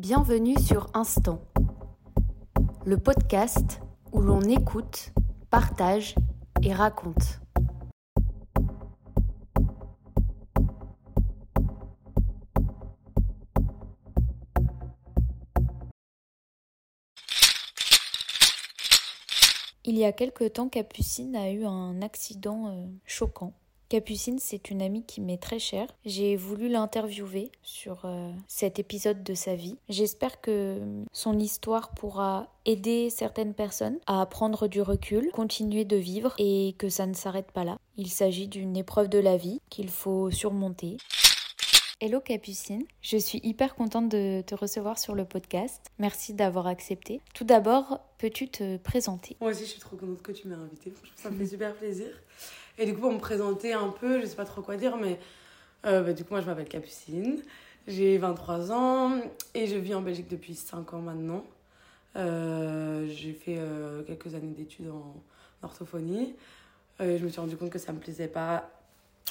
Bienvenue sur Instant, le podcast où l'on écoute, partage et raconte. Il y a quelque temps, Capucine a eu un accident euh, choquant. Capucine, c'est une amie qui m'est très chère. J'ai voulu l'interviewer sur euh, cet épisode de sa vie. J'espère que son histoire pourra aider certaines personnes à prendre du recul, continuer de vivre et que ça ne s'arrête pas là. Il s'agit d'une épreuve de la vie qu'il faut surmonter. Hello Capucine, je suis hyper contente de te recevoir sur le podcast. Merci d'avoir accepté. Tout d'abord, peux-tu te présenter? Moi aussi, je suis trop contente que tu m'aies invitée. Ça me fait super plaisir. Et du coup, pour me présenter un peu, je sais pas trop quoi dire, mais euh, bah, du coup, moi, je m'appelle Capucine. J'ai 23 ans et je vis en Belgique depuis 5 ans maintenant. Euh, j'ai fait euh, quelques années d'études en orthophonie. je me suis rendu compte que ça me plaisait pas,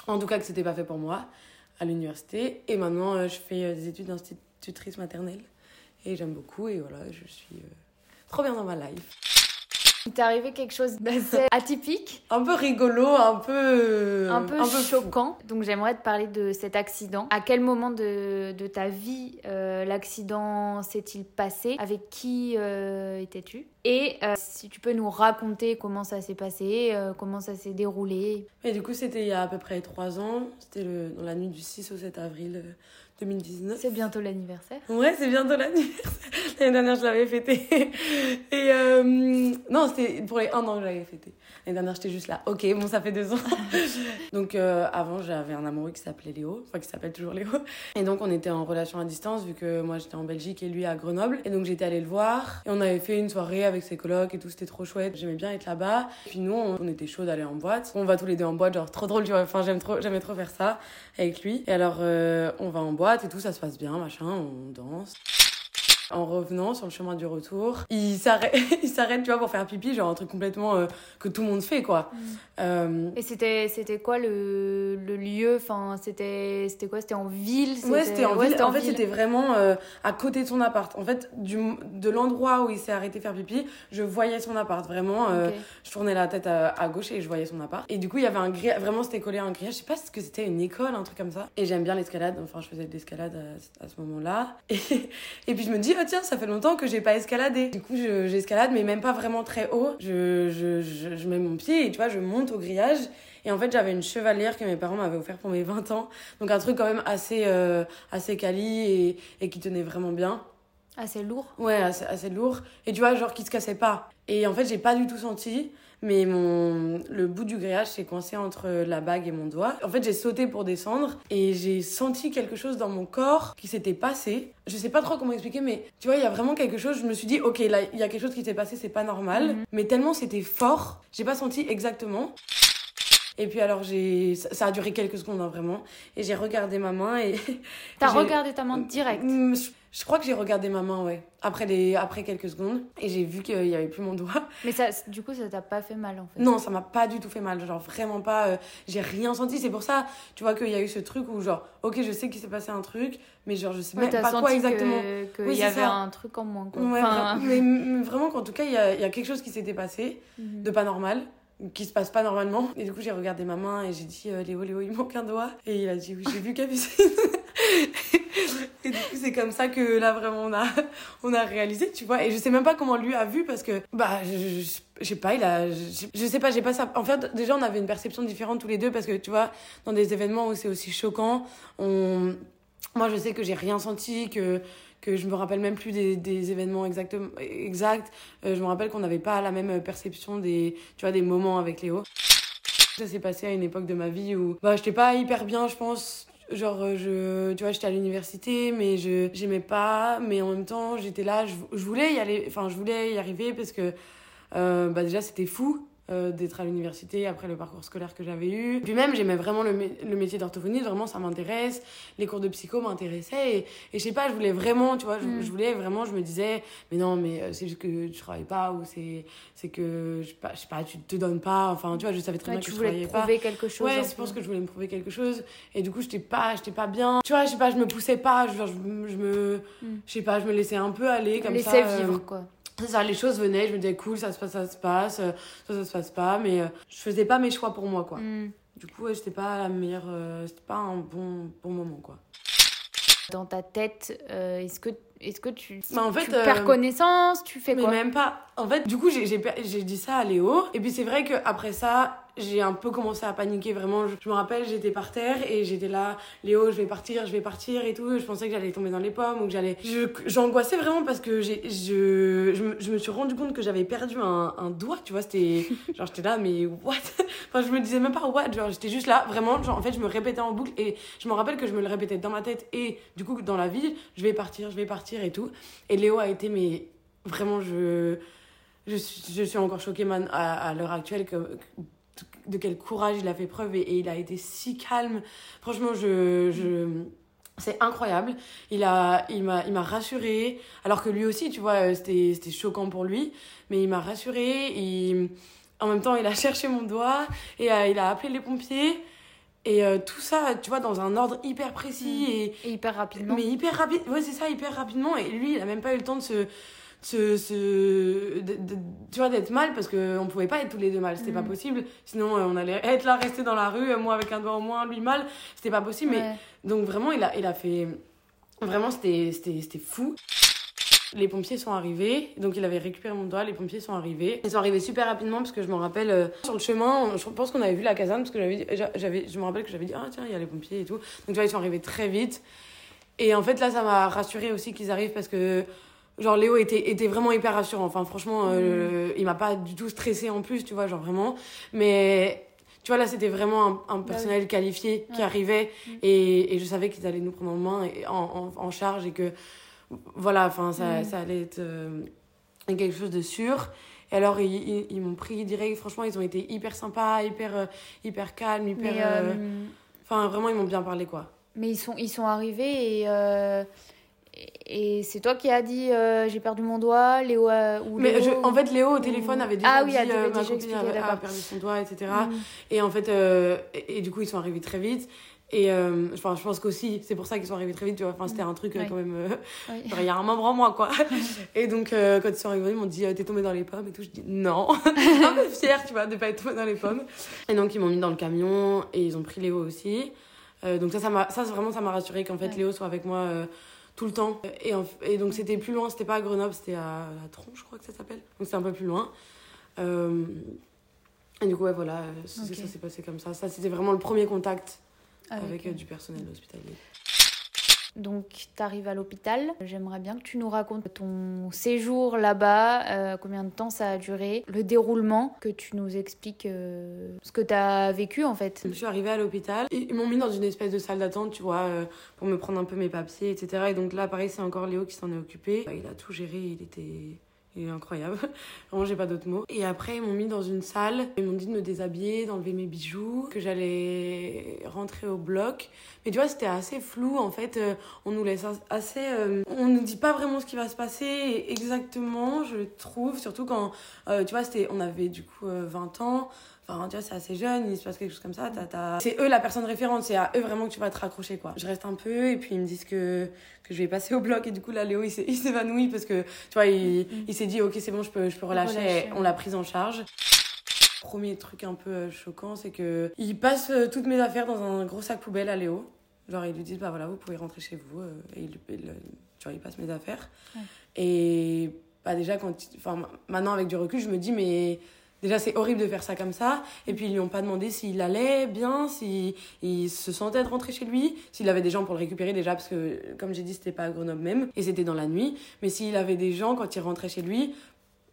en tout cas que c'était pas fait pour moi à l'université. Et maintenant, je fais des études d'institutrice maternelle et j'aime beaucoup et voilà, je suis trop bien dans ma life. Il t'est arrivé quelque chose d'assez atypique. Un peu rigolo, un peu... Euh, un peu, choquant. Donc j'aimerais te parler de cet accident. À quel moment de, de ta vie euh, l'accident s'est-il passé? Avec qui euh, étais-tu? Et si tu peux nous raconter comment ça s'est passé, comment ça s'est déroulé. Et du coup c'était il y a à peu près trois ans. C'était dans la nuit du 6 au 7 avril 2019. C'est bientôt l'anniversaire. Ouais, c'est bientôt l'anniversaire. L'année dernière, je l'avais fêté. Et euh, non, c'était pour les un an que je l'avais fêté. L'année dernière, j'étais juste là. Ok, bon, ça fait deux ans. donc, euh, avant, j'avais un amoureux qui s'appelait Léo. Enfin, qui s'appelle toujours Léo. Et donc, on était en relation à distance, vu que moi, j'étais en Belgique et lui à Grenoble. Et donc, j'étais allée le voir. Et on avait fait une soirée avec ses colocs et tout. C'était trop chouette. J'aimais bien être là-bas. Puis nous, on, était chaud d'aller en boîte. On va tous les deux en boîte, genre trop drôle, tu vois. Enfin, j'aime trop, j'aimais trop faire ça avec lui. Et alors, euh, on va en boîte et tout, ça se passe bien, machin, on danse. En revenant sur le chemin du retour, il s'arrête, il s'arrête, tu vois, pour faire pipi, genre un truc complètement euh, que tout le monde fait, quoi. Mm. Euh, Et c'était, c'était quoi le, le lieu? Enfin, c'était, c'était quoi? C'était en ville? Ouais, c'était en ville. En, fait, c'était vraiment euh, à côté de son appart. En fait, du, de l'endroit où il s'est arrêté faire pipi, je voyais son appart. Vraiment, je tournais la tête à, à, gauche et je voyais son appart. Et du coup, il y avait un grillage, vraiment, c'était collé à un grillage. Je sais pas ce que c'était, une école, un truc comme ça. Et j'aime bien l'escalade. Enfin, je faisais de l'escalade à, à, ce moment-là. Et, et puis, je me dis, oh tiens, ça fait longtemps que j'ai pas escaladé. Du coup, j'escalade, mais même pas vraiment très haut. Je, je, je, mets mon pied et tu vois, je monte au grillage. Et en fait, j'avais une chevalière que mes parents m'avaient offert pour mes 20 ans. Donc, un truc quand même assez, euh, assez quali et, et qui tenait vraiment bien. Assez lourd Ouais, assez, assez, lourd. Et tu vois, genre qui se cassait pas. Et en fait, j'ai pas du tout senti mais mon le bout du grillage s'est coincé entre la bague et mon doigt. En fait, j'ai sauté pour descendre et j'ai senti quelque chose dans mon corps qui s'était passé. Je sais pas trop comment expliquer, mais tu vois, il y a vraiment quelque chose. Je me suis dit, ok, là, il y a quelque chose qui s'est passé, c'est pas normal. Mhm. Mais tellement c'était fort, j'ai pas senti exactement. Et puis alors, j'ai ça a duré quelques secondes, hein, vraiment. Et j'ai regardé ma main et... T'as regardé ta main direct mm, je crois que j'ai regardé ma main, ouais. Après, les... Après quelques secondes. Et j'ai vu qu'il n'y avait plus mon doigt. Mais ça, du coup, ça t'a pas fait mal, en fait Non, ça m'a pas du tout fait mal. Genre, vraiment pas. Euh, j'ai rien senti. C'est pour ça, tu vois, qu'il y a eu ce truc où, genre, ok, je sais qu'il s'est passé un truc, mais genre, je sais même pas quoi exactement. Qu'il oui, y avait un truc en moins, quoi. Ouais, mais, vraiment qu'en tout cas, il y a, y a, quelque chose qui s'était passé mhm. de pas normal qui se passe pas normalement. Et du coup, j'ai regardé ma main et j'ai dit euh, Léo, Léo, il manque un doigt. Et il a dit Oui, j'ai vu Capucine. et du coup, c'est comme ça que là, vraiment, on a, on a réalisé, tu vois. Et je sais même pas comment lui a vu parce que, bah, je, je, sais pas, il a. Je, sais pas, j'ai pas ça. En fait, déjà, on avait une perception différente tous les deux parce que, tu vois, dans des événements où c'est aussi choquant, on. Moi, je sais que j'ai rien senti, que que je me rappelle même plus des, des événements exactement exacts. Euh, je me rappelle qu'on n'avait pas la même perception des, tu vois, des moments avec Léo. Ça s'est passé à une époque de ma vie où bah, j'étais pas hyper bien, je pense. Genre, euh, je, tu vois, j'étais à l'université, mais je j'aimais pas, mais en même temps, j'étais là, je, je, voulais y aller, enfin, je voulais y arriver parce que euh, bah, déjà, c'était fou euh, d'être à l'université après le parcours scolaire que j'avais eu. Puis même, j'aimais vraiment le, le métier d'orthophoniste, vraiment ça m'intéresse. Les cours de psycho m'intéressaient. Et, et je sais pas, je voulais vraiment, tu vois, je, mm. je, voulais vraiment, je me disais, mais non, mais euh, c'est juste que tu travailles pas ou c'est que, je sais, pas, je sais pas, tu te donnes pas. Enfin, tu vois, je savais très bien que je travaillais pas. Tu voulais prouver quelque chose. Ouais, je pense que je voulais me prouver quelque chose. Et du coup, j'étais pas, pas bien. Tu vois, je sais pas, je me poussais pas. Je, je, je me, mm. je sais pas, je me laissais un peu aller comme ça. Laissais vivre, quoi ça, les choses venaient, je me disais cool, ça se passe, ça se passe, euh, ça, ça se passe pas, mais euh, je faisais pas mes choix pour moi, quoi. Mm. Du coup, ouais, c'était pas la meilleure, euh, c'était pas un bon, bon moment, quoi. Dans ta tête, est-ce que est-ce que tu, bah, en fait, tu perds connaissance Tu fais quoi? Mais même pas. En fait, du coup, j'ai dit ça à Léo. Et puis c'est vrai qu'après ça, j'ai un peu commencé à paniquer vraiment. Je, me rappelle, j'étais par terre et j'étais là, Léo, je vais partir, je vais partir et tout. Je pensais que j'allais tomber dans les pommes ou que j'allais. J'angoissais vraiment parce que j'ai, je, je, je, me suis rendu compte que j'avais perdu un, un, doigt, tu vois. C'était. Genre, j'étais là, mais what? Enfin, je me disais même pas what? Genre, j'étais juste là, vraiment. Genre, en fait, je me répétais en boucle et je me rappelle que je me le répétais dans ma tête et du coup, dans la ville, je vais partir, je vais partir et tout. Et Léo a été, mais vraiment, je. Je suis, je suis encore choquée man, à, à l'heure actuelle que, de quel courage il a fait preuve et, il a été si calme. Franchement, je, je c'est incroyable. Il a, il m'a, il m'a rassuré. Alors que lui aussi, tu vois, c'était, c'était choquant pour lui, mais il m'a rassuré. Il, en même temps, il a cherché mon doigt et euh, il a appelé les pompiers. Et euh, tout ça, tu vois, dans un ordre hyper précis et, et, hyper rapidement. Mais hyper rapide, ouais, c'est ça, hyper rapidement. Et lui, il a même pas eu le temps de se, se, se tu vois d'être mal parce que on pouvait pas être tous les deux mal c'était pas mm. possible sinon euh, on allait être là rester dans la rue moi avec un doigt au moins lui mal c'était pas possible mais donc vraiment il a il a fait vraiment c'était fou les pompiers sont arrivés, donc il avait récupéré mon doigt, les pompiers sont arrivés. Ils sont arrivés super rapidement parce que je me rappelle, euh, sur le chemin, je pense qu'on avait vu la caserne parce que j'avais, je me rappelle que j'avais dit, ah tiens, il y a les pompiers et tout. Donc tu vois, ils sont arrivés très vite. Et en fait, là, ça m'a rassuré aussi qu'ils arrivent parce que genre Léo était, était vraiment hyper rassurant. Enfin, franchement, euh, il m'a pas du tout stressé en plus, tu vois, genre vraiment. Mais tu vois, là, c'était vraiment un, bah personnel qualifié qui arrivait mm. et, et, je savais qu'ils allaient nous prendre en main et en, en, charge et que, voilà, enfin, ça, mm. ça allait être euh, quelque chose de sûr. Et alors, ils, ils, m'ont pris direct. Franchement, ils ont été hyper sympas, hyper, euh, hyper calmes, hyper. Enfin, vraiment, ils m'ont bien parlé, quoi. Mais ils sont, ils sont arrivés et et c'est toi qui as dit euh, j'ai perdu mon doigt, Léo ou Mais en fait Léo au téléphone avait déjà ah, oui, dit euh, ma copine a, perdu son doigt, etc. Mm. Et en fait euh, et, du coup ils sont arrivés très vite. Et enfin, je pense qu'aussi c'est pour ça qu'ils sont arrivés très vite. Tu vois, enfin c'était un truc quand même. il y a un membre en moi quoi. et donc quand ils sont arrivés ils m'ont dit t'es tombé dans les pommes et tout. Je dis non, un peu fière tu vois de pas être tombée dans les pommes. Et donc ils m'ont mis dans le camion et ils ont pris Léo aussi. donc ça ça m'a ça vraiment ça m'a rassuré qu'en fait Léo soit avec moi tout le temps. Et, et donc c'était plus loin, c'était pas à Grenoble, c'était à, à Tron, je crois que ça s'appelle. Donc c'est un peu plus loin. Euh, et du coup, ouais, voilà, ça s'est passé comme ça. Ça, c'était vraiment le premier contact avec, euh, du personnel hospitalier. Donc, tu arrives à l'hôpital. J'aimerais bien que tu nous racontes ton séjour là-bas, euh, combien de temps ça a duré, le déroulement, que tu nous expliques euh, ce que tu vécu en fait. Je suis arrivée à l'hôpital. Ils m'ont mis dans une espèce de salle d'attente, tu vois, euh, pour me prendre un peu mes papiers, etc. Et donc là, pareil, c'est encore Léo qui s'en est occupé. Il a tout géré, il était est incroyable. Vraiment, j'ai pas d'autres mots. Et après, ils m'ont mis dans une salle. Ils m'ont dit de me déshabiller, d'enlever mes bijoux, que j'allais rentrer au bloc. Mais tu vois, c'était assez flou en fait. Euh, on nous laisse assez. Euh, on nous dit pas vraiment ce qui va se passer exactement, je trouve. Surtout quand, euh, tu vois, c'était, on avait du coup 20 ans. Enfin, tu vois, c'est assez jeune, il se passe quelque chose comme ça. C'est eux la personne référente, c'est à eux vraiment que tu vas te raccrocher, quoi. Je reste un peu et puis ils me disent que, que je vais passer au bloc et du coup, là, Léo, il s'évanouit parce que, tu vois, il, mm-hmm. il s'est dit, ok, c'est bon, je peux, je peux relâcher. On l'a prise en charge. Premier truc un peu euh, choquant, c'est que il passe euh, toutes mes affaires dans un gros sac poubelle à Léo. Genre, ils lui disent, bah voilà, vous pouvez rentrer chez vous. Euh, et il, tu vois, il passe mes affaires. Et, bah déjà, quand, enfin, maintenant, avec du recul, je me dis, mais Déjà, c'est horrible de faire ça comme ça. Et puis, ils lui ont pas demandé s'il allait bien, s'il se sentait de rentrer chez lui, s'il avait des gens pour le récupérer déjà, parce que, comme j'ai dit, c'était pas à Grenoble même, et c'était dans la nuit. Mais s'il avait des gens quand il rentrait chez lui,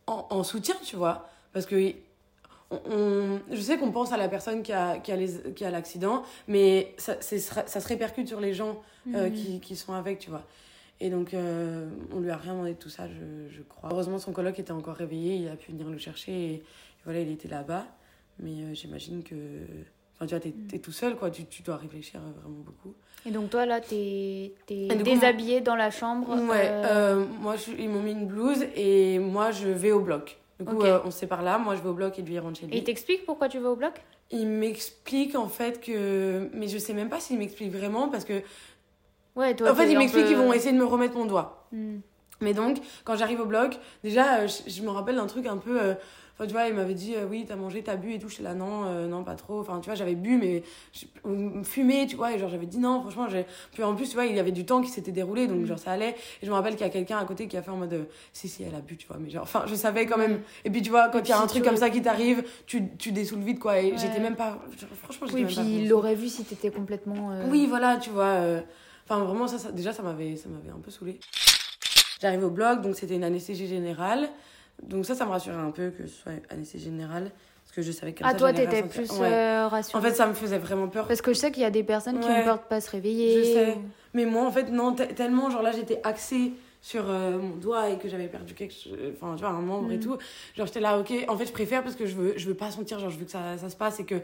en, soutien, tu vois. Parce que on, je sais qu'on pense à la personne qui a, qui a, qui a l'accident, mais ça, ça se répercute sur les gens euh, mhm. qui, qui sont avec, tu vois. Et donc, euh, on lui a rien demandé de tout ça, je, je crois. Heureusement, son coloc était encore réveillé, il a pu venir le chercher. Et, voilà, il était là-bas. Mais j'imagine que. Enfin, tu vois, t'es Mm. es tout seul, quoi. Tu, tu dois réfléchir vraiment beaucoup. Et donc toi là, t'es es du coup, déshabillé dans la chambre. Ouais, euh, euh, moi, je- ils m'ont mis une blouse et moi, je vais au bloc. Du coup, euh, on se sépare là. Moi, je vais au bloc et lui, il rentre chez lui. Et il t'explique pourquoi tu vas au bloc? Il m'explique en fait que. Mais je sais même pas s'il m'explique vraiment parce que. Ouais, toi. En fait, t'es il un m'explique peu- qu'ils vont essayer de me remettre mon doigt. Hmm. Mais donc, quand j'arrive au bloc, déjà, euh, je, je me rappelle d'un truc un peu. euh, Enfin, tu vois, il m'avait dit, euh, oui, t'as mangé, t'as bu et tout. J'étais là, non, euh, non, pas trop. Enfin, tu vois, j'avais bu, mais fumé, tu vois. Et genre, j'avais dit non, franchement, j'ai. Puis en plus, tu vois, il y avait du temps qui s'était déroulé, donc Mm. genre, ça allait. Et je me rappelle qu'il y a quelqu'un à côté qui a fait en mode, euh, si, si, elle a bu, tu vois. Mais genre, enfin, je savais quand même. Et puis, tu vois, quand il y a un truc comme ça qui t'arrive, tu, tu dessoules vite, quoi. Et Ouais. j'étais même pas. genre, franchement, j'étais Oui, même puis pas il l'aurait vu si t'étais complètement. euh, Oui, voilà, tu vois. Enfin, vraiment, ça, ça- déjà, ça m'avait, ça m'avait un peu saoulé. J'arrive au bloc, donc c'était une anesthésie générale. Donc ça, ça me rassurait un peu que ce soit anesthésie générale. Parce que je savais que comme Ah, ça, toi, t'étais plus Ouais. euh, En rassurée. fait, ça me faisait vraiment peur. Parce que je sais qu'il y a des personnes qui ont peur de pas se réveiller. Je sais. Mais moi, en fait, non, te- tellement, genre là, j'étais axée sur euh, mon doigt et que j'avais perdu quelque enfin, tu vois, un membre et Mm. tout. Genre, j'étais là, ok, en fait, je préfère parce que je veux, je veux pas sentir, genre, je veux que ça, ça se passe et que,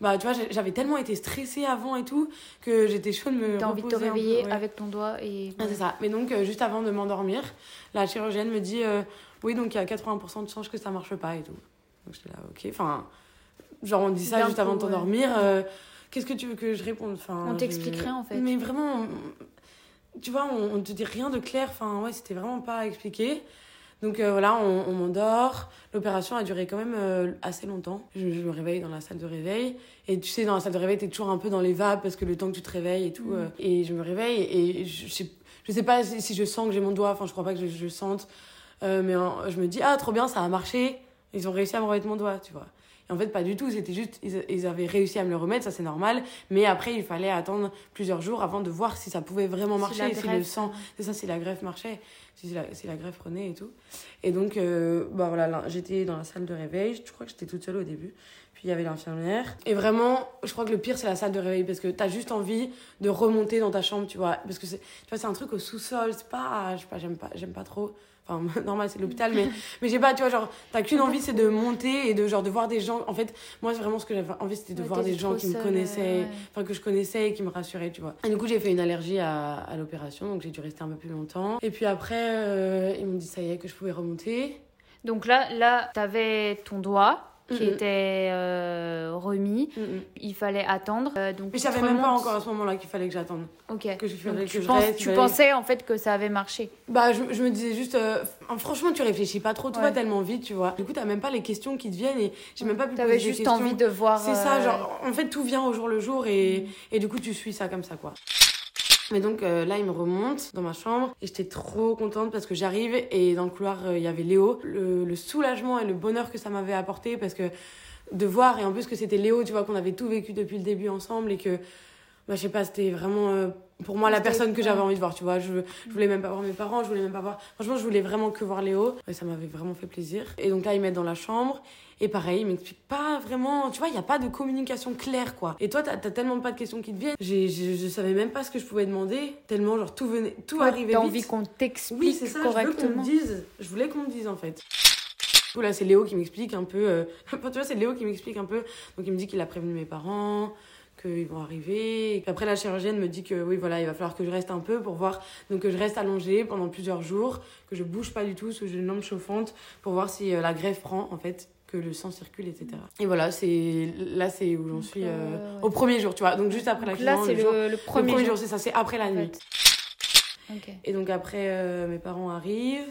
bah, tu vois, j'avais tellement été stressée avant et tout que j'étais chaud de me. T'as envie de te peu, réveiller ouais. avec ton doigt et. Ah, c'est ça. Mais donc, euh, juste avant de m'endormir, la chirurgienne me dit euh, Oui, donc il y a 80% de chances que ça marche pas et tout. Donc j'étais là, ok. Enfin, genre, on dit ça juste avant de ouais. t'endormir. euh, Qu'est-ce que tu veux que je réponde? Enfin, On t'expliquerait, en fait. Mais vraiment, tu vois, on, on te dit rien de clair. Enfin, ouais, c'était vraiment pas expliqué. Donc euh, voilà, on, on m'endort. L'opération a duré quand même euh, assez longtemps. Je, je me réveille dans la salle de réveil. Et tu sais, dans la salle de réveil, t'es toujours un peu dans les vapes parce que le temps que tu te réveilles et tout. Mm. euh, et je me réveille et je, je sais, je sais pas si, si je sens que j'ai mon doigt. Enfin, je crois pas que je, je sente. Euh, mais je me dis, ah, trop bien, ça a marché. Ils ont réussi à me remettre mon doigt, tu vois. Et en fait, pas du tout. C'était juste, ils, ils avaient réussi à me le remettre, ça c'est normal. Mais après, il fallait attendre plusieurs jours avant de voir si ça pouvait vraiment marcher, si, le sang, c'est ça, si la greffe marchait, si la, si la greffe prenait et tout. Et donc, euh, bah voilà, là, j'étais dans la salle de réveil. Je crois que j'étais toute seule au début. Puis il y avait l'infirmière. Et vraiment, je crois que le pire, c'est la salle de réveil parce que t'as juste envie de remonter dans ta chambre, tu vois. Parce que c'est, tu vois, c'est un truc au sous-sol. C'est pas, je sais pas, j'aime pas, j'aime pas trop. Enfin, normal, c'est l'hôpital, mais, mais j'ai pas, tu vois, genre, t'as qu'une envie, c'est de monter et de, genre, de voir des gens. En fait, moi, c'est vraiment ce que j'avais envie, c'était de Ouais, voir des gens qui me connaissaient, ouais. enfin, que je connaissais et qui me rassuraient, tu vois. Et du coup, j'ai fait une allergie à, à l'opération, donc j'ai dû rester un peu plus longtemps. Et puis après, euh, ils m'ont dit, ça y est, que je pouvais remonter. Donc là, là, t'avais ton doigt qui était euh, remis. Mm. Il fallait attendre. euh, donc Mais je tu savais même pas encore à ce moment-là qu'il fallait que j'attende. Ok. Que je Donc que tu, je penses- reste, tu fallait- pensais en fait que ça avait marché? Bah, je, je me disais juste, euh, franchement, tu réfléchis pas trop, tout Ouais. va tellement vite, tu vois. Du coup, t'as même pas les questions qui te viennent et j'ai même pas pu T'avais poser des juste envie de voir. C'est ça, genre, en fait, tout vient au jour le jour et, Mm. et du coup, tu suis ça comme ça, quoi. Mais donc euh, là, il me remonte dans ma chambre et j'étais trop contente parce que j'arrive et dans le couloir, euh, il y avait Léo. Le, le soulagement et le bonheur que ça m'avait apporté parce que de voir et en plus que c'était Léo, tu vois, qu'on avait tout vécu depuis le début ensemble et que, bah, je sais pas, c'était vraiment euh, pour moi la personne que j'avais envie de voir, tu vois. Je, je voulais même pas voir mes parents, je voulais même pas voir. Franchement, je voulais vraiment que voir Léo et ça m'avait vraiment fait plaisir. Et donc là, ils mettent dans la chambre et pareil, ils m'expliquent pas vraiment, tu vois, il y a pas de communication claire, quoi. Et toi, t'as t'as tellement pas de questions qui te viennent. J'ai- Je, je savais même pas ce que je pouvais demander, tellement, genre, tout venait, tout arrivait T'as vite. envie qu'on t'explique Oui, c'est ça, je veux qu'on correctement. me dise. Je voulais qu'on me dise, en fait. Là, c'est Léo qui m'explique un peu. euh, Enfin, tu vois, c'est Léo qui m'explique un peu. Donc, il me dit qu'il a prévenu mes parents, qu'ils vont arriver. Et après, la chirurgienne me dit que oui, voilà, il va falloir que je reste un peu pour voir. Donc, que je reste allongée pendant plusieurs jours, que je bouge pas du tout sous une lampe chauffante pour voir si euh, la greffe prend, en fait que le sang circule, etc. Et voilà, c'est là, c'est où j'en suis euh, euh, ouais. au premier jour, tu vois. Donc juste après Donc l'accident, là, c'est le, le, le premier, jour. jour, c'est ça, c'est après la en nuit. Et donc après, euh, mes parents arrivent.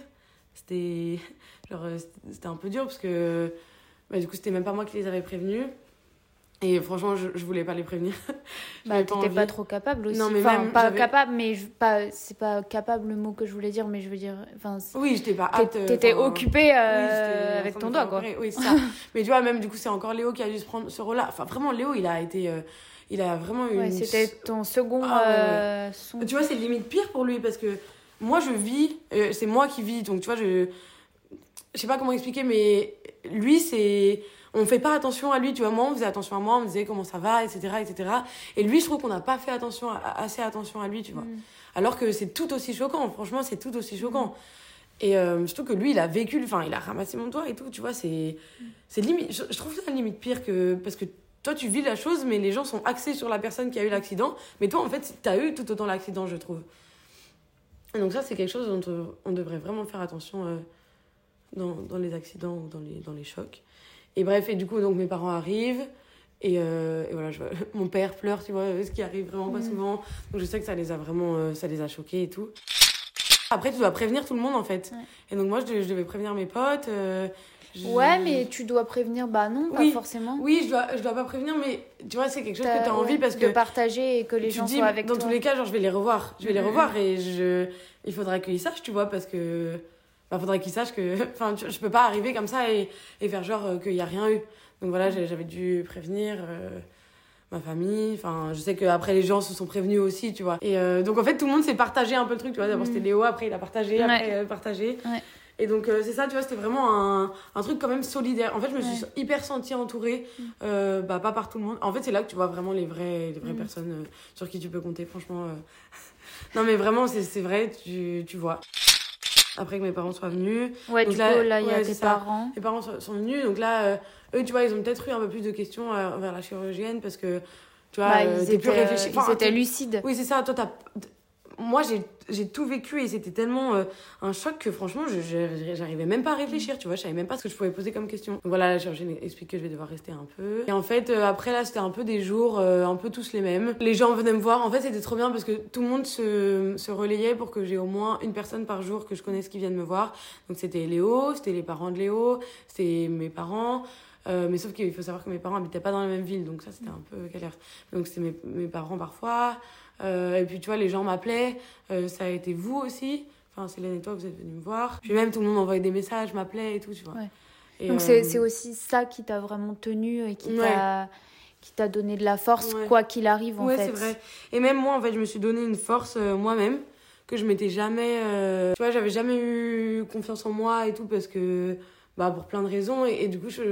C'était genre c'était un peu dur parce que bah, du coup, c'était même pas moi qui les avais prévenus. Et franchement, je, je voulais pas les prévenir. Bah, t'étais pas trop capable aussi. Non, mais enfin, même, pas capable, mais je- pas, c'est pas capable le mot que je voulais dire, mais je veux dire, enfin, Oui, j'étais pas t'étais occupée euh, oui, avec ton doigt, quoi. Oui, c'est ça. Mais tu vois, même du coup, c'est encore Léo qui a dû se prendre ce rôle-là. Enfin, vraiment, Léo, il a été. euh, il a vraiment eu Ouais, une. c'était ton second Ah, ouais. euh, son. Tu vois, c'est limite pire pour lui parce que moi, je vis, c'est moi qui vis. Donc, tu vois, je. Je sais pas comment expliquer, mais lui, c'est. On fait pas attention à lui, tu vois. Moi, on faisait attention à moi, on me disait comment ça va, etc., etc. Et lui, je trouve qu'on n'a pas fait attention à- assez attention à lui, tu vois. Mm. Alors que c'est tout aussi choquant, franchement, c'est tout aussi choquant. Et euh, surtout que lui, il a vécu, enfin, il a ramassé mon toit et tout, tu vois, c'est c'est limite, je, je trouve ça limite pire que, parce que toi, tu vis la chose, mais les gens sont axés sur la personne qui a eu l'accident, mais toi, en fait, tu as eu tout autant l'accident, je trouve. Et donc ça, c'est quelque chose dont euh, on devrait vraiment faire attention euh, dans, dans les accidents ou dans les, dans les chocs. Et bref, et du coup, donc mes parents arrivent. Et, euh, et voilà, je, vois- mon père pleure, tu vois, ce qui arrive vraiment pas Mhm. souvent. Donc je sais que ça les a vraiment, euh, ça les a choqués et tout. Après, tu dois prévenir tout le monde en fait. Ouais. Et donc moi, je, devais- je devais prévenir mes potes. euh, je- Ouais, mais tu dois prévenir, bah non, pas forcément. Oui, je dois, je dois pas prévenir, mais tu vois, c'est quelque chose que T'as- envie ouais, parce que de partager et que les gens dis, soient avec dans toi. tous les cas, genre, je vais les revoir. Je vais les Mhm. revoir et je... il faudra qu'ils sachent, tu vois, parce que. Bah, faudrait qu'ils sachent que. Enfin, je peux pas arriver comme ça et, et faire genre euh, qu'il y a rien eu. Donc voilà, j'avais dû prévenir euh, ma famille. Enfin, je sais qu'après, les gens se sont prévenus aussi, tu vois. Et euh, donc, en fait, tout le monde s'est partagé un peu le truc, tu vois. D'abord, c'était Léo, après, il a partagé, Ouais. après, partagé. Ouais. Et donc, euh, c'est ça, tu vois, c'était vraiment un, un truc quand même solidaire. En fait, je me suis Ouais. hyper sentie entourée, Mhm. euh, bah, pas par tout le monde. En fait, c'est là que tu vois vraiment les vraies, les vraies Mhm. personnes euh, sur qui tu peux compter, franchement. non, mais vraiment, c'est c'est vrai, tu, tu vois. Après que mes parents soient venus, Ouais, Donc du là- coup, là, il y a tes ça. parents. mes parents sont sont venus, donc là, euh, eux, tu vois, ils ont peut-être eu un peu plus de questions euh, vers la chirurgienne parce que, tu vois, Bah, euh, ils, t'es plus étaient, réfléchi. ils Enfin, étaient t'es- lucides. oui, c'est ça. Toi, t'as. Moi, j'ai j'ai tout vécu et c'était tellement euh, un choc que franchement, j'arrivais même pas à réfléchir, tu vois. Je savais même pas ce que je pouvais poser comme question. Voilà, la chirurgienne explique que je vais devoir rester un peu. Et en fait, euh, après là, c'était un peu des jours euh, un peu tous les mêmes. Les gens venaient me voir. En fait, c'était trop bien parce que tout le monde se, relayait pour que j'ai au moins une personne par jour que je connaisse qui vienne me voir. Donc c'était Léo, c'était les parents de Léo, c'était mes parents. Mais sauf qu'il faut savoir que mes parents habitaient pas dans la même ville, donc ça c'était un peu galère. Donc c'était mes, mes parents parfois. Euh, et puis tu vois, les gens m'appelaient. Euh, ça a été vous aussi. Enfin, Célène et toi, vous êtes venus me voir. Puis même tout le monde m'envoyait des messages, m'appelait et tout, tu vois. Ouais. Et, Donc euh, c'est c'est aussi ça qui t'a vraiment tenu et qui Ouais. t'a qui t'a donné de la force Ouais. quoi qu'il arrive en ouais, fait. c'est vrai. Et même moi, en fait, je me suis donné une force euh, moi-même que je m'étais jamais. euh, Tu vois, j'avais jamais eu confiance en moi et tout parce que. Bah, pour plein de raisons. Et, et du coup, je,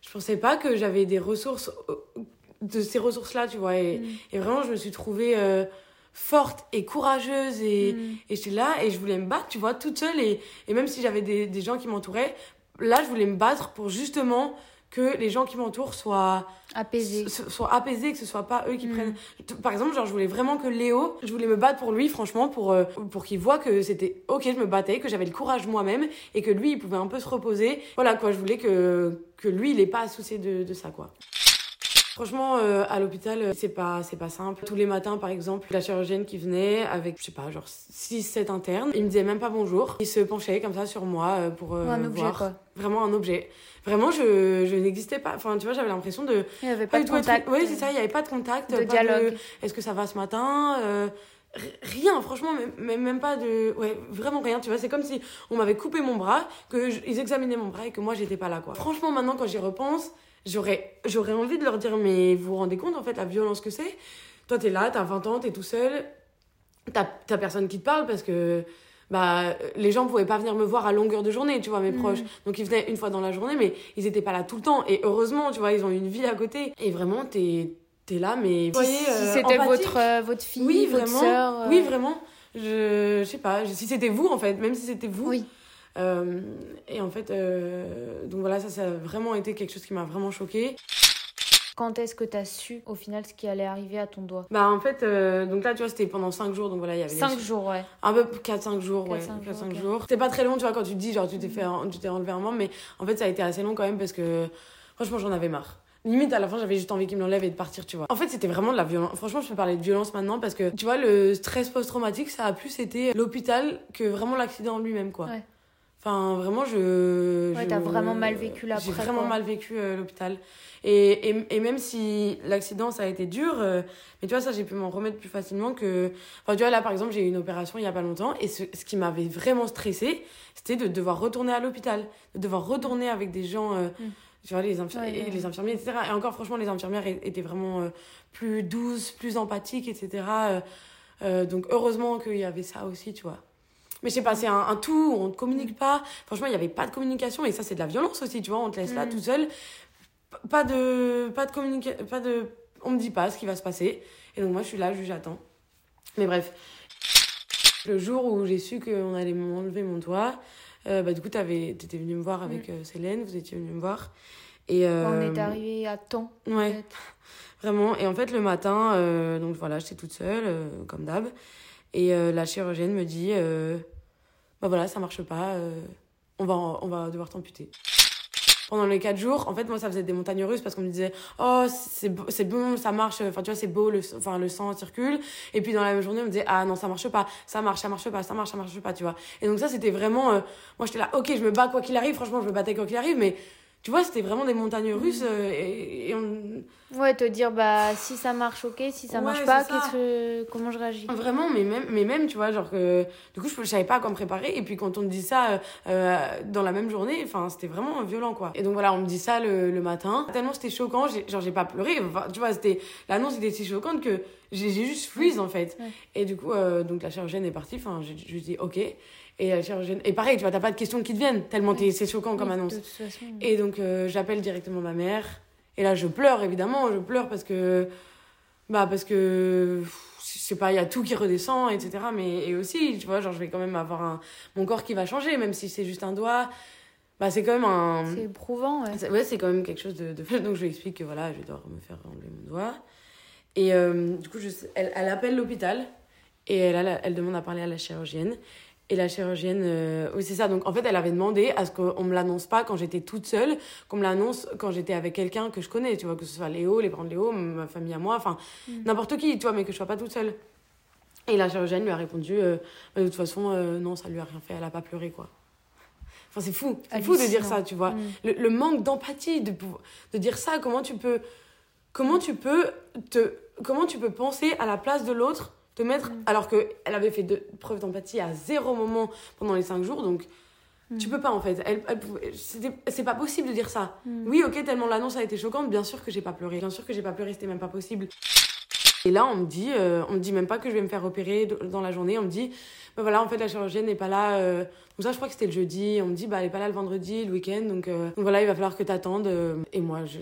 je pensais pas que j'avais des ressources. De ces ressources-là, tu vois. Et, Mm. et vraiment, je me suis trouvée euh, forte et courageuse et. Mm. Et j'étais là et je voulais me battre, tu vois, toute seule. Et, et même si j'avais des, des gens qui m'entouraient, là, je voulais me battre pour justement que les gens qui m'entourent soient, Apaisé. so- soient apaisés, que ce soit pas eux qui Mm. prennent. Par exemple, genre, je voulais vraiment que Léo, je voulais me battre pour lui, franchement, pour, euh, pour qu'il voit que c'était ok, je me battais, que j'avais le courage moi-même et que lui, il pouvait un peu se reposer. Voilà, quoi, je voulais que, que lui, il ait pas à soucier de, de ça, quoi. Franchement, euh, à l'hôpital, euh, c'est pas, c'est pas simple. Tous les matins, par exemple, la chirurgienne qui venait avec, je sais pas, genre 6-7 internes, il me disait même pas bonjour. Il se penchait comme ça sur moi euh, pour euh, un objet voir. quoi. Vraiment un objet. Vraiment, je, je n'existais pas. Enfin, tu vois, j'avais l'impression de. Il n'y avait pas de contact. Oui, c'est ça, il n'y avait pas de contact. de dialogue. Est-ce que ça va ce matin euh, Rien, franchement, même, pas de. Ouais, vraiment rien, tu vois. C'est comme si on m'avait coupé mon bras, qu'ils examinaient mon bras et que moi, j'étais pas là, quoi. Franchement, maintenant, quand j'y repense, j'aurais j'aurais envie de leur dire, mais vous vous rendez compte, en fait, la violence que c'est? Toi, t'es là, t'as 20 ans, t'es tout seul, t'as t'as personne qui te parle parce que. Bah, les gens pouvaient pas venir me voir à longueur de journée, tu vois, mes Mhm. proches. Donc ils venaient une fois dans la journée, mais ils étaient pas là tout le temps. Et heureusement, tu vois, ils ont une vie à côté. Et vraiment, t'es es là, mais. Voyez, si euh, c'était votre euh, votre fille, Oui, votre vraiment. euh, Oui, vraiment. Je, je sais pas, je- si c'était vous, en fait, même si c'était vous. Oui. Euh, et en fait, euh, donc voilà, ça, ça a vraiment été quelque chose qui m'a vraiment choquée. Quand est-ce que t'as su au final ce qui allait arriver à ton doigt? Bah, en fait, euh, donc là, tu vois, c'était pendant 5 jours, donc voilà, il y avait. les- 5 jours, ouais. Un peu 4-5 jours, ouais. 4-5 4-5 jours, jours. C'était pas très long, tu vois, quand tu te dis, genre, tu t'es fait, tu t'es enlevé un membre, mais en fait, ça a été assez long quand même parce que, franchement, j'en avais marre. Limite, à la fin, j'avais juste envie qu'il me l'enlève et de partir, tu vois. En fait, c'était vraiment de la violence. Franchement, je peux parler de violence maintenant parce que, tu vois, le stress post-traumatique, ça a plus été l'hôpital que vraiment l'accident en lui-même, quoi. Ouais. Enfin, vraiment, je. Ouais, t'as vraiment mal vécu J'ai l'après, vraiment quoi. mal vécu euh, l'hôpital. Et, et, et même si l'accident, ça a été dur, euh, mais tu vois, ça, j'ai pu m'en remettre plus facilement que. Enfin, tu vois, là, par exemple, j'ai eu une opération il y a pas longtemps, et ce, ce qui m'avait vraiment stressée, c'était de devoir retourner à l'hôpital, de devoir retourner avec des gens. euh, Mm. Tu vois, les, infir- Ouais, les infirmiers, etc. Et encore, franchement, les infirmières étaient vraiment euh, plus douces, plus empathiques, etc. Euh, donc, heureusement qu'il y avait ça aussi, tu vois. Mais je sais pas, c'est un, un tout, on ne communique pas. Franchement, il n'y avait pas de communication, et ça, c'est de la violence aussi, tu vois. On te laisse là Mm. tout seul. Pas de, pas de communication, pas de. On me dit pas ce qui va se passer. Et donc, moi, je suis là, je- j'attends. Mais bref. Le jour où j'ai su qu'on allait m'enlever mon doigt, euh, bah, du coup, tu étais venue me voir avec euh, Célène, vous étiez venue me voir. Et, On est arrivé à temps. Ouais. Vraiment. Et en fait, le matin, donc voilà, j'étais toute seule, comme d'hab. Et la chirurgienne me dit Bah voilà, ça marche pas, on, va, on va devoir t'amputer pendant les quatre jours, en fait, moi, ça faisait des montagnes russes parce qu'on me disait, oh, c'est bon, ça marche, enfin, tu vois, c'est beau, le, enfin, le sang circule. Et puis, dans la même journée, on me disait, ah non, ça marche pas, ça marche, ça marche pas, ça marche, ça marche pas, tu vois. Et donc, ça, c'était vraiment, euh, moi, j'étais là, ok, je me bats quoi qu'il arrive, franchement, je me battais quoi qu'il arrive, mais tu vois, c'était vraiment des montagnes russes. Euh, et, on... Ouais, te dire, bah, si ça marche, ok, si ça marche pas, que... comment je réagis? Vraiment, mais même, mais même, tu vois, genre que. Du coup, je, savais pas à quoi me préparer. Et puis, quand on me dit ça euh, dans la même journée, enfin, c'était vraiment violent, quoi. Et donc, voilà, on me dit ça le, le matin. Tellement c'était choquant, genre, j'ai pas pleuré. Enfin, tu vois, c'était. L'annonce était si choquante que j'ai juste freeze, en fait. Et du coup, euh, donc, la chirurgienne est partie. Enfin, je lui dis, ok. Et la chirurgienne. Et pareil, tu vois, t'as pas de questions qui te viennent, tellement c'est choquant comme annonce. Et donc, euh, j'appelle directement ma mère. Et là, je pleure, évidemment. Je pleure parce que. Bah, parce que. Je sais pas, il y a tout qui redescend, etc. Mais et aussi, tu vois, genre, je vais quand même avoir un, mon corps qui va changer, même si c'est juste un doigt. Bah, c'est quand même un. C'est éprouvant, ouais. Ouais, c'est quand même quelque chose de, de. Donc, je lui explique que voilà, je dois me faire enlever mon doigt. Et euh, du coup, je, elle, elle appelle l'hôpital et elle, elle, elle demande à parler à la chirurgienne. Et la chirurgienne, euh, oui, c'est ça. Donc, en fait, elle avait demandé à ce qu'on me l'annonce pas quand j'étais toute seule, qu'on me l'annonce quand j'étais avec quelqu'un que je connais, tu vois, que ce soit Léo, les parents de Léo, ma famille à moi, enfin, mm. n'importe qui, tu vois, mais que je sois pas toute seule. Et la chirurgienne lui a répondu, euh, bah, de toute façon, euh, non, ça lui a rien fait, elle a pas pleuré, quoi. Enfin, c'est fou, c'est fou de dire ça, tu vois. Mm. Le, le, manque d'empathie, de, de dire ça, comment tu peux, comment tu peux te, comment tu peux penser à la place de l'autre te mettre mm. alors que elle avait fait de preuve d'empathie à zéro moment pendant les cinq jours donc mm. tu peux pas en fait elle, c'est pas possible de dire ça mm. oui ok tellement l'annonce a été choquante bien sûr que j'ai pas pleuré bien sûr que j'ai pas pleuré c'était même pas possible et là on me dit euh, on me dit même pas que je vais me faire opérer dans la journée on me dit bah voilà en fait la chirurgienne n'est pas là euh, donc ça, je crois que c'était le jeudi. On me dit, bah, elle est pas là le vendredi, le week-end. Donc, euh, donc voilà, il va falloir que t'attendes. Euh. Et moi, je,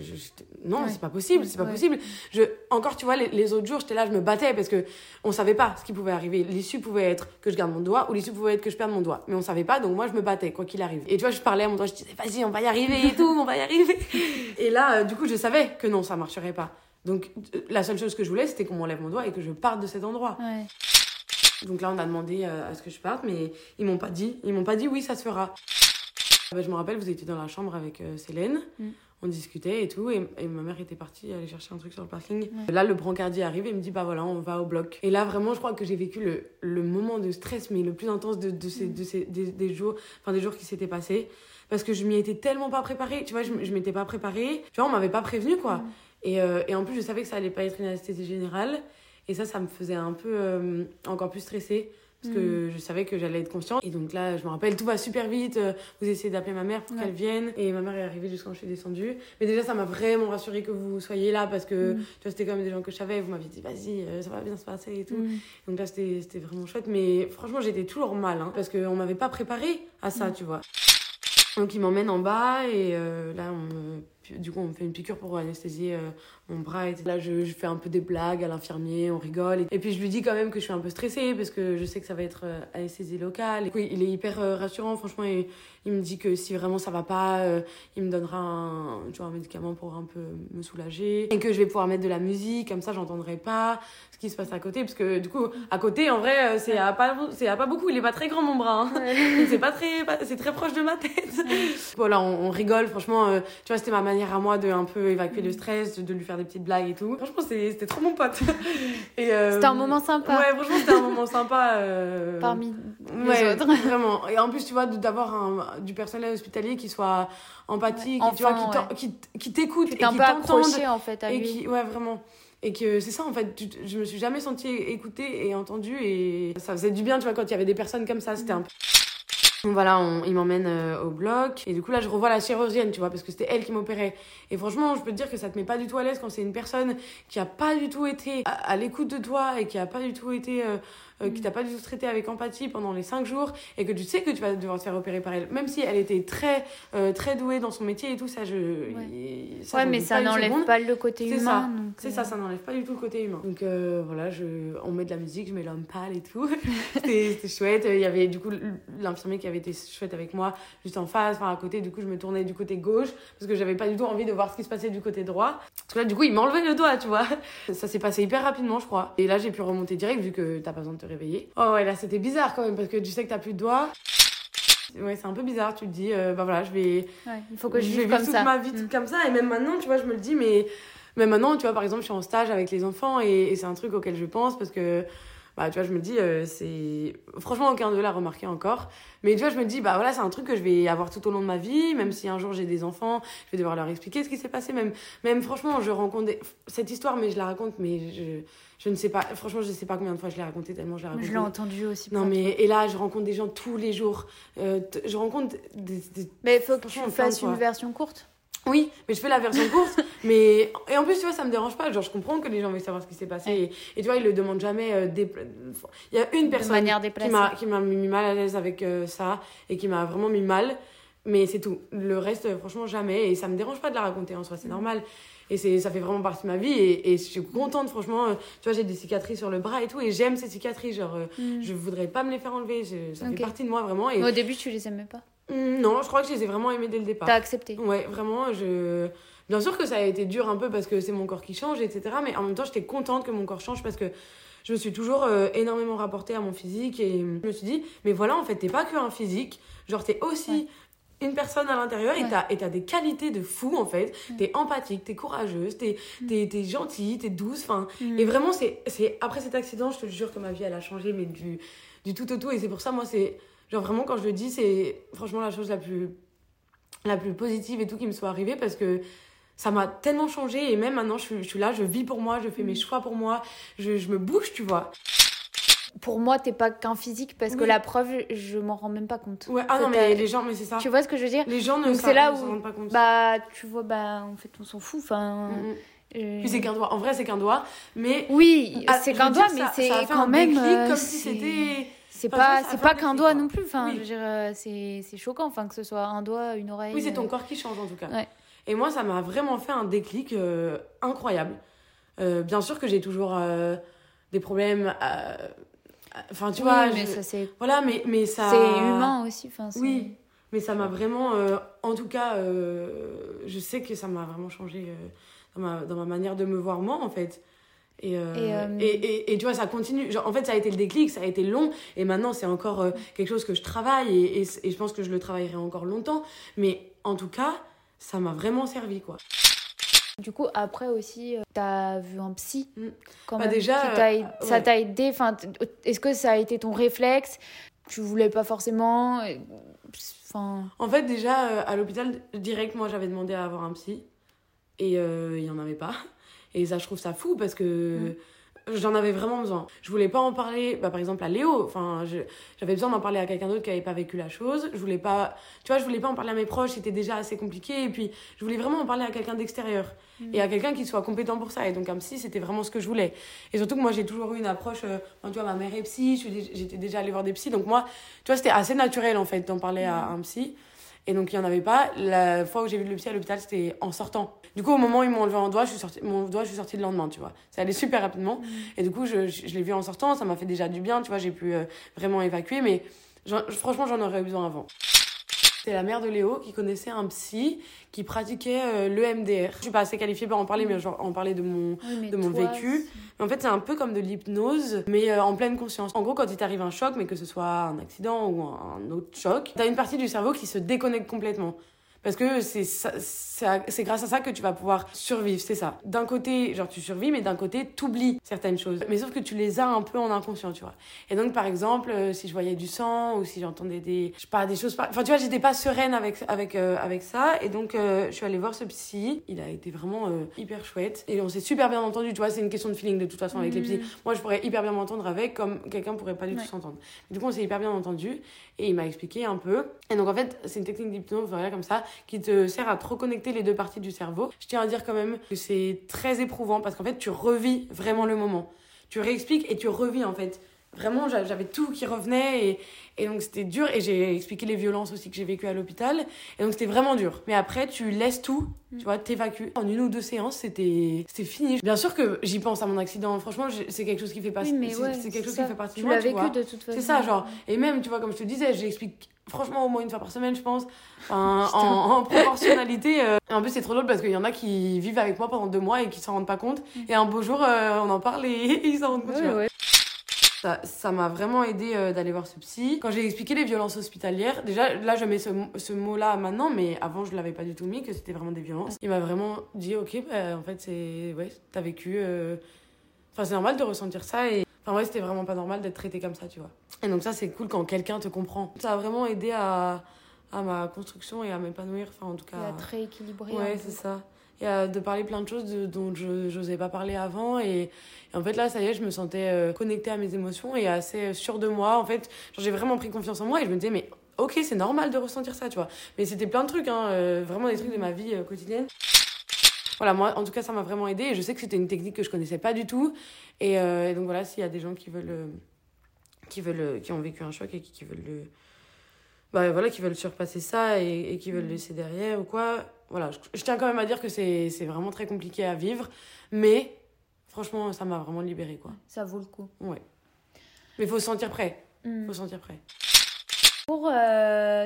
non, c'est pas possible, c'est pas possible. Je, encore, tu vois, les, autres jours, j'étais là, je me battais parce que on savait pas ce qui pouvait arriver. L'issue pouvait être que je garde mon doigt ou l'issue pouvait être que je perde mon doigt. Mais on savait pas, donc moi, je me battais, quoi qu'il arrive. Et tu vois, je parlais à mon doigt, je disais, vas-y, on va y arriver et tout, on va y arriver. et là, euh, du coup, je savais que non, ça marcherait pas. Donc, la seule chose que je voulais, c'était qu'on m'enlève mon doigt et que je parte de cet endroit. Donc là, on a demandé euh, à ce que je parte, mais ils m'ont pas dit. Ils m'ont pas dit oui, ça se fera. Bah, je me rappelle, vous étiez dans la chambre avec euh, Célène. Mm. On discutait et tout, et, ma mère était partie aller chercher un truc sur le parking. Là, le brancardier arrive et me dit Bah voilà, on va au bloc. Et là, vraiment, je crois que j'ai vécu le, le, moment de stress, mais le plus intense de, de ces, mm. de ces, des, jours, enfin, des jours qui s'étaient passés. Parce que je m'y étais tellement pas préparée. Tu vois, je, je m'étais pas préparée. Tu vois, on m'avait pas prévenu, quoi. Mm. Et, euh, et en plus, je savais que ça allait pas être une anesthésie générale. Et ça, ça me faisait un peu euh, encore plus stressée parce que mm. je savais que j'allais être consciente. Et donc là, je me rappelle, tout va super vite. Euh, vous essayez d'appeler ma mère pour qu'elle vienne. Et ma mère est arrivée jusqu'à quand je suis descendue. Mais déjà, ça m'a vraiment rassurée que vous soyez là parce que mm. tu vois, c'était quand même des gens que je savais. Vous m'aviez dit, vas-y, euh, ça va bien se passer et tout. Mm. Donc là, c'était vraiment chouette. Mais franchement, j'étais toujours mal hein, parce qu'on m'avait pas préparé à ça, tu vois. Donc ils m'emmènent en bas et là, on, du coup, on me fait une piqûre pour anesthésier bras. Et là, je, je, fais un peu des blagues à l'infirmier, on rigole. Et, puis, je lui dis quand même que je suis un peu stressée parce que je sais que ça va être euh, anesthésie locale. Et oui, il est hyper euh, rassurant, franchement. Et il me dit que si vraiment ça va pas, euh, il me donnera un, tu vois, un médicament pour un peu me soulager. Et que je vais pouvoir mettre de la musique, comme ça, j'entendrai pas ce qui se passe à côté. Parce que du coup, à côté, en vrai, c'est à pas, c'est à pas beaucoup. Il est pas très grand, mon bras. Hein. c'est pas très, c'est très proche de ma tête. voilà, on, rigole, franchement. tu vois, c'était ma manière à moi de un peu évacuer le stress, de lui faire des petites blagues et tout. Franchement, c'était trop mon pote. Euh, c'était un moment sympa. Ouais, franchement, c'était un moment sympa. Euh, Parmi les autres. vraiment. Et en plus, tu vois, d'avoir du personnel hospitalier qui soit empathique, tu vois, qui t'écoute et qui t'entende. en fait à et Qui, ouais, vraiment. Et que c'est ça, en fait, je me suis jamais sentie écoutée et entendue. Et ça faisait du bien, tu vois, quand il y avait des personnes comme ça. C'était un peu voilà, on, il m'emmène euh, au bloc. Et du coup, là, je revois la chirurgienne, tu vois, parce que c'était elle qui m'opérait. Et franchement, je peux te dire que ça te met pas du tout à l'aise quand c'est une personne qui a pas du tout été à, l'écoute de toi et qui a pas du tout été. Euh, euh, qui t'a pas du tout traité avec empathie pendant les 5 jours et que tu sais que tu vas devoir te faire opérer par elle, même si elle était très, euh, très douée dans son métier et tout, ça, je. Ouais, ça, mais ça n'enlève pas le côté humain. C'est ça, ça n'enlève pas du tout le côté humain. Donc voilà, je... on met de la musique, je mets l'homme pâle et tout. C'était chouette. Il y avait du coup l'infirmier qui avait été chouette avec moi juste en face, enfin à côté. Du coup, je me tournais du côté gauche parce que j'avais pas du tout envie de voir ce qui se passait du côté droit. Parce que là, du coup, il m'enlevait le doigt, tu vois. Ça s'est passé hyper rapidement, je crois. Et là, j'ai pu remonter direct vu que t'as pas besoin de te Oh ouais, là, c'était bizarre quand même parce que tu sais que t'as plus de doigts. Ouais, c'est un peu bizarre. Tu te dis, euh, bah voilà, je vais. Ouais, il faut que je, je toute ma vie mm. comme ça. Et même maintenant, tu vois, je me le dis, mais. Même maintenant, tu vois, par exemple, je suis en stage avec les enfants et, et c'est un truc auquel je pense parce que bah, tu vois, je me dis, euh, c'est. Franchement, aucun d'eux l'a remarqué encore. Mais tu vois, je me dis, bah voilà, c'est un truc que je vais avoir tout au long de ma vie. Même si un jour j'ai des enfants, je vais devoir leur expliquer ce qui s'est passé. Même, même franchement, je rencontre cette histoire, mais je la raconte, mais je, je ne sais pas. Franchement, je ne sais pas combien de fois je l'ai raconté, tellement je l'ai raconté. Je l'ai entendu aussi. Non, mais. Et là, je rencontre des gens tous les jours. Euh, je rencontre des. Mais il faut que tu fasses une version courte. Oui, mais je fais la version courte. mais et en plus, tu vois, ça me dérange pas. Genre, je comprends que les gens veulent savoir ce qui s'est passé. Et, tu vois, ils le demandent jamais. Euh, Il y a une personne qui m'a qui m'a mis mal à l'aise avec euh, ça et qui m'a vraiment mis mal. Mais c'est tout. Le reste, euh, franchement, jamais. Et ça me dérange pas de la raconter en soi, c'est mm. normal. Et c'est ça fait vraiment partie de ma vie. Et, et je suis contente, franchement. tu vois, j'ai des cicatrices sur le bras et tout. Et j'aime ces cicatrices. Genre, mm. je voudrais pas me les faire enlever. ça fait partie de moi, vraiment. Et... au début, tu les aimais pas non, je crois que je les ai vraiment aimés dès le départ. T'as accepté Ouais, vraiment, je... Bien sûr que ça a été dur un peu parce que c'est mon corps qui change, etc. Mais en même temps, j'étais contente que mon corps change parce que je me suis toujours euh, énormément rapportée à mon physique et je me suis dit, mais voilà, en fait, t'es pas que un physique, genre t'es aussi une personne à l'intérieur et t'as des qualités de fou, en fait. T'es empathique, t'es courageuse, t'es mm. es, gentille, t'es douce. Mm. Et vraiment, c'est après cet accident, je te jure que ma vie, elle a changé, mais du, du tout au tout. Et c'est pour ça, moi, c'est Genre vraiment, quand je le dis, c'est franchement la chose la plus, la plus positive et tout qui me soit arrivée parce que ça m'a tellement changé et même maintenant, je suis, je suis, là, je vis pour moi, je fais mes mm. choix pour moi, je, je me bouge, tu vois pour moi, t'es pas qu'un physique parce que la preuve, je m'en rends même pas compte. Ouais, ah non, mais les gens, mais c'est ça. Tu vois ce que je veux dire Les gens ne s'en rendent pas compte. Bah, tu vois, bah, en fait, on s'en fout. Enfin. Mm, mm. Euh, Puis c'est qu'un doigt. En vrai, c'est qu'un doigt. Mais. Oui, c'est qu'un doigt, mais c'est quand même. Euh, comme si c'était c'est pas c'est pas qu'un doigt non plus enfin dire euh, c'est c'est choquant enfin que ce soit un doigt une oreille oui c'est ton euh. corps qui change en tout cas. et moi ça m'a vraiment fait un déclic euh, incroyable. Bien sûr que j'ai toujours des problèmes enfin tu vois mais ça c'est voilà mais mais ça c'est humain aussi enfin oui mais ça m'a vraiment en tout cas je sais que ça m'a vraiment changé dans ma, dans ma manière de me voir moi en fait euh, euh, et, et, et, tu vois, ça continue. Genre, en fait, ça a été le déclic, ça a été long. Et maintenant, c'est encore euh, quelque chose que je travaille. Et, et, je pense que je le travaillerai encore longtemps. Mais en tout cas, ça m'a vraiment servi, quoi. Du coup, après aussi, t'as vu un psy mm. quand bah, déjà, ça t'a aidé. Enfin, est-ce que ça a été ton réflexe? Tu voulais pas forcément. Enfin. En fait, déjà à l'hôpital, direct, moi, j'avais demandé à avoir un psy et il y en avait pas. Et ça, je trouve ça fou parce que mm. j'en avais vraiment besoin. Je voulais pas en parler, bah, par exemple, à Léo. Enfin, j'avais besoin d'en parler à quelqu'un d'autre qui avait pas vécu la chose. Je voulais pas, tu vois, je voulais pas en parler à mes proches, c'était déjà assez compliqué. Et puis, je voulais vraiment en parler à quelqu'un d'extérieur. Mm. Et à quelqu'un qui soit compétent pour ça. Et donc, comme si c'était vraiment ce que je voulais. Et surtout que moi, j'ai toujours eu une approche, euh, tu vois, ma mère est psy, j'étais déjà allée voir des psys. Donc, moi, tu vois, c'était assez naturel, en fait, d'en parler à mm. un psy. Et donc, il n'y en avait pas. La fois où j'ai vu le psy à l'hôpital, c'était en sortant. Du coup, au moment où ils m'ont enlevé un doigt, je suis sortie, mon doigt, je suis sortie le lendemain, tu vois. Ça allait super rapidement. Mm. Et du coup, je, je, l'ai vu en sortant, ça m'a fait déjà du bien, tu vois, j'ai pu euh, vraiment évacuer. Mais franchement, j'en aurais eu besoin avant. C'est la mère de Léo qui connaissait un psy qui pratiquait euh, le MDR. Je suis pas assez qualifiée pour en parler, mais genre en parler de mon, de mon vécu. Mais en fait, c'est un peu comme de l'hypnose, mais euh, en pleine conscience. En gros, quand il t'arrive un choc, mais que ce soit un accident ou un autre choc, t'as une partie du cerveau qui se déconnecte complètement. Parce que c'est c'est grâce à ça que tu vas pouvoir survivre, c'est ça. D'un côté, genre tu survis, mais d'un côté, t'oublies certaines choses. Mais sauf que tu les as un peu en inconscient, tu vois. Et donc, par exemple, euh, si je voyais du sang ou si j'entendais des, je sais pas, des choses, enfin, tu vois, j'étais pas sereine avec, avec, euh, avec ça. Et donc, euh, je suis allée voir ce psy. Il a été vraiment hyper chouette. Et on s'est super bien entendu, tu vois, c'est une question de feeling de toute façon avec les psys. Mm. Moi, je pourrais hyper bien m'entendre avec, comme quelqu'un pourrait pas du tout s'entendre. Du coup, on s'est hyper bien entendu. Et il m'a expliqué un peu. Et donc, en fait, c'est une technique d'hypnose, voilà, comme ça, qui te sert à trop connecter les deux parties du cerveau. Je tiens à dire quand même que c'est très éprouvant parce qu'en fait, tu revis vraiment le moment. Tu réexpliques et tu revis en fait Vraiment, j'avais tout qui revenait et, et donc c'était dur. Et j'ai expliqué les violences aussi que j'ai vécues à l'hôpital. Et donc c'était vraiment dur. Mais après, tu laisses tout, tu vois, t'évacues. En une ou deux séances, c'était fini. Bien sûr que j'y pense à mon accident. Franchement, c'est quelque chose qui fait partie. c'est quelque chose qui fait partie de moi. Tu l'as vécu de toute façon. C'est ça, genre. Et même, tu vois, comme je te disais, j'explique franchement au moins une fois par semaine je pense en, en, proportionnalité euh. en plus c'est trop drôle parce qu'il y en a qui vivent avec moi pendant deux mois et qui s'en rendent pas compte mm. et un beau jour euh, on en parle et, ils s'en rendent compte ça m'a vraiment aidé euh, d'aller voir ce psy. Quand j'ai expliqué les violences hospitalières, déjà là je mets ce, ce mot-là maintenant, mais avant je l'avais pas du tout mis, que c'était vraiment des violences. Il m'a vraiment dit, ok, bah, en fait c'est, ouais, t'as vécu, enfin c'est normal de ressentir ça et Enfin, ouais, c'était vraiment pas normal d'être traité comme ça, tu vois. Et donc, ça, c'est cool quand quelqu'un te comprend. Ça a vraiment aidé à, à ma construction et à m'épanouir. Enfin, en tout cas. Et à te rééquilibrer. Ouais, c'est ça. Et à de parler plein de choses dont je n'osais pas parler avant. Et, en fait, là, ça y est, je me sentais euh, connectée à mes émotions et assez sûre de moi. En fait, j'ai vraiment pris confiance en moi et je me disais, mais ok, c'est normal de ressentir ça, tu vois. Mais c'était plein de trucs, hein, euh, vraiment des trucs de ma vie euh, quotidienne voilà, moi, en tout cas, ça m'a vraiment aidé. Et je sais que c'était une technique que je connaissais pas du tout. Et, euh, donc voilà, s'il y a des gens qui veulent, euh, qui veulent, euh, qui ont vécu un choc et qui, veulent le, bah voilà, qui veulent surpasser ça et, et qui veulent le mm. laisser derrière ou quoi, voilà, je, tiens quand même à dire que c'est vraiment très compliqué à vivre, mais franchement, ça m'a vraiment libéré quoi. Ça vaut le coup. Ouais. Mais il faut se sentir prêt. Mm. Faut se sentir prêt. Pour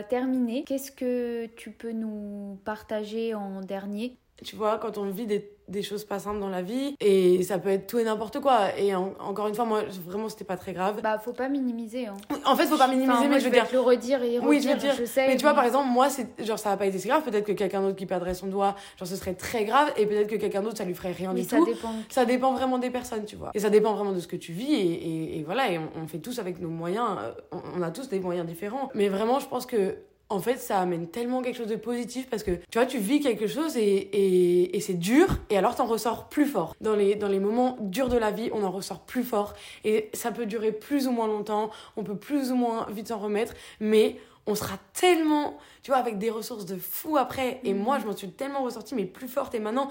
terminer, qu'est-ce que tu peux nous partager en dernier? Tu vois, quand on vit des, des, choses pas simples dans la vie, et ça peut être tout et n'importe quoi. Et encore une fois, moi, vraiment, c'était pas très grave. Bah, faut pas minimiser. Hein. En fait, faut pas minimiser, mais je veux dire. le redire et redire, oui, je, veux dire, je sais. Mais tu vois, par exemple, moi, c'est genre, ça a pas été si grave. Peut-être que quelqu'un d'autre qui perdrait son doigt, genre, ce serait très grave. Et peut-être que quelqu'un d'autre, ça lui ferait rien du ça tout. Dépend. Ça dépend vraiment des personnes, tu vois. Et ça dépend vraiment de ce que tu vis. Et, et, voilà, et on, on, fait tous avec nos moyens. Euh, on, on a tous des moyens différents. Mais vraiment, je pense que en fait, ça amène tellement quelque chose de positif parce que tu vois, tu vis quelque chose et, c'est dur et alors t'en ressors plus fort. Dans les, dans les moments durs de la vie, on en ressort plus fort et ça peut durer plus ou moins longtemps, on peut plus ou moins vite s'en remettre, mais on sera tellement, tu vois, avec des ressources de fou après. Et moi, je m'en suis tellement ressortie, mais plus forte et maintenant,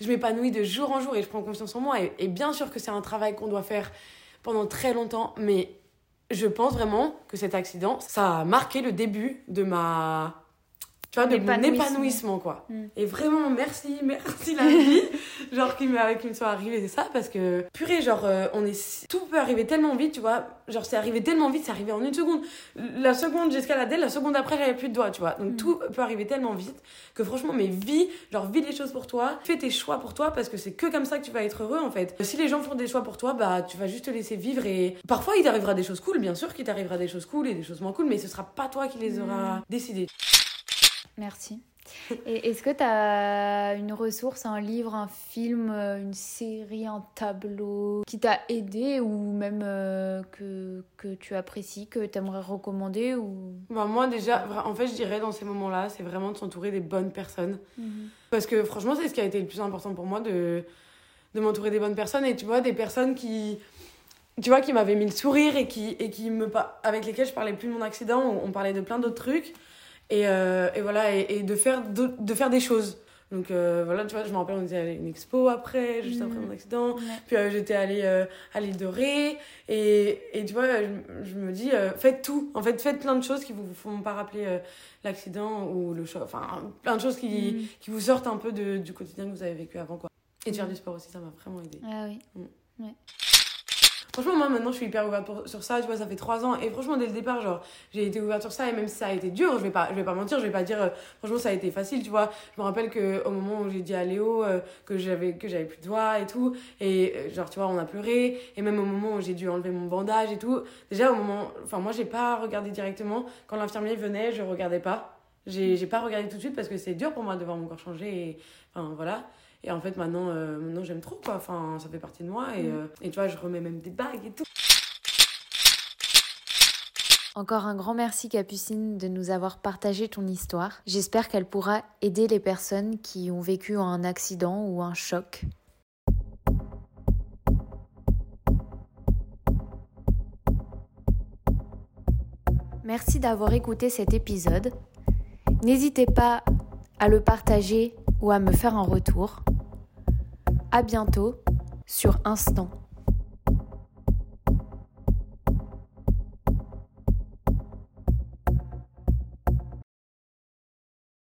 je m'épanouis de jour en jour et je prends confiance en moi. Et bien sûr que c'est un travail qu'on doit faire pendant très longtemps, mais je pense vraiment que cet accident, ça a marqué le début de ma tu vois, de mon épanouissement, quoi. Mm. Et vraiment, merci, merci la vie, genre, qui me, qui me soit arrivé, ça, parce que, purée, genre, euh, on est, tout peut arriver tellement vite, tu vois, genre, c'est arrivé tellement vite, c'est arrivé en une seconde. La seconde, j'escaladais, la seconde après, j'avais plus de doigts, tu vois. Donc, mm. tout peut arriver tellement vite que, franchement, mais vis, genre, vis les choses pour toi, fais tes choix pour toi, parce que c'est que comme ça que tu vas être heureux, en fait. Si les gens font des choix pour toi, bah, tu vas juste te laisser vivre et parfois, il t'arrivera des choses cool, bien sûr qu'il t'arrivera des choses cool et des choses moins cool, mais ce sera pas toi qui les mm. auras décidées. Merci. Et est-ce que tu as une ressource, un livre, un film, euh, une série, un tableau qui t'a aidé ou même euh, que, que tu apprécies, que tu aimerais recommander ou... Bah moi déjà, en fait je dirais dans ces moments-là, c'est vraiment de s'entourer des bonnes personnes. Mhm. Parce que franchement c'est ce qui a été le plus important pour moi de, de m'entourer des bonnes personnes et tu vois des personnes qui tu vois qui m'avaient mis le sourire et qui et qui me avec lesquelles je parlais plus de mon accident on parlait de plein d'autres trucs et, euh, et voilà, et, et, de, faire, de, de, faire des choses. Donc euh, voilà, tu vois, je me rappelle, on était allé à une expo après, juste après mon accident. Puis euh, j'étais allée à l'île de Ré. Et, et tu vois, je, je me dis, faites tout. En fait, faites plein de choses qui vous font pas rappeler l'accident ou le choc. Enfin, plein de choses qui, mm. qui vous sortent un peu de, du quotidien que vous avez vécu avant. Quoi. Et de faire mm. du sport aussi, ça m'a vraiment aidé. Ah oui. Mm. Ouais. Franchement, moi maintenant je suis hyper ouverte sur ça, tu vois, ça fait trois ans. Et franchement, dès le départ, genre, j'ai été ouverte sur ça. Et même si ça a été dur, je vais pas, je vais pas mentir, je vais pas dire, euh, franchement, ça a été facile, tu vois. Je me rappelle qu'au moment où j'ai dit à Léo euh, que j'avais que j'avais plus de doigts et tout, et euh, genre, tu vois, on a pleuré. Et même au moment où j'ai dû enlever mon bandage et tout, déjà au moment, enfin, moi j'ai pas regardé directement. Quand l'infirmier venait, je regardais pas. J'ai pas regardé tout de suite parce que c'est dur pour moi de voir mon corps changer. Et, enfin, voilà. Et en fait, maintenant, euh, maintenant j'aime trop, quoi. Enfin, ça fait partie de moi. Et, mm. euh, et tu vois, je remets même des bagues et tout. Encore un grand merci Capucine de nous avoir partagé ton histoire. J'espère qu'elle pourra aider les personnes qui ont vécu un accident ou un choc. Merci d'avoir écouté cet épisode. N'hésitez pas à le partager ou à me faire un retour. À bientôt sur Instant.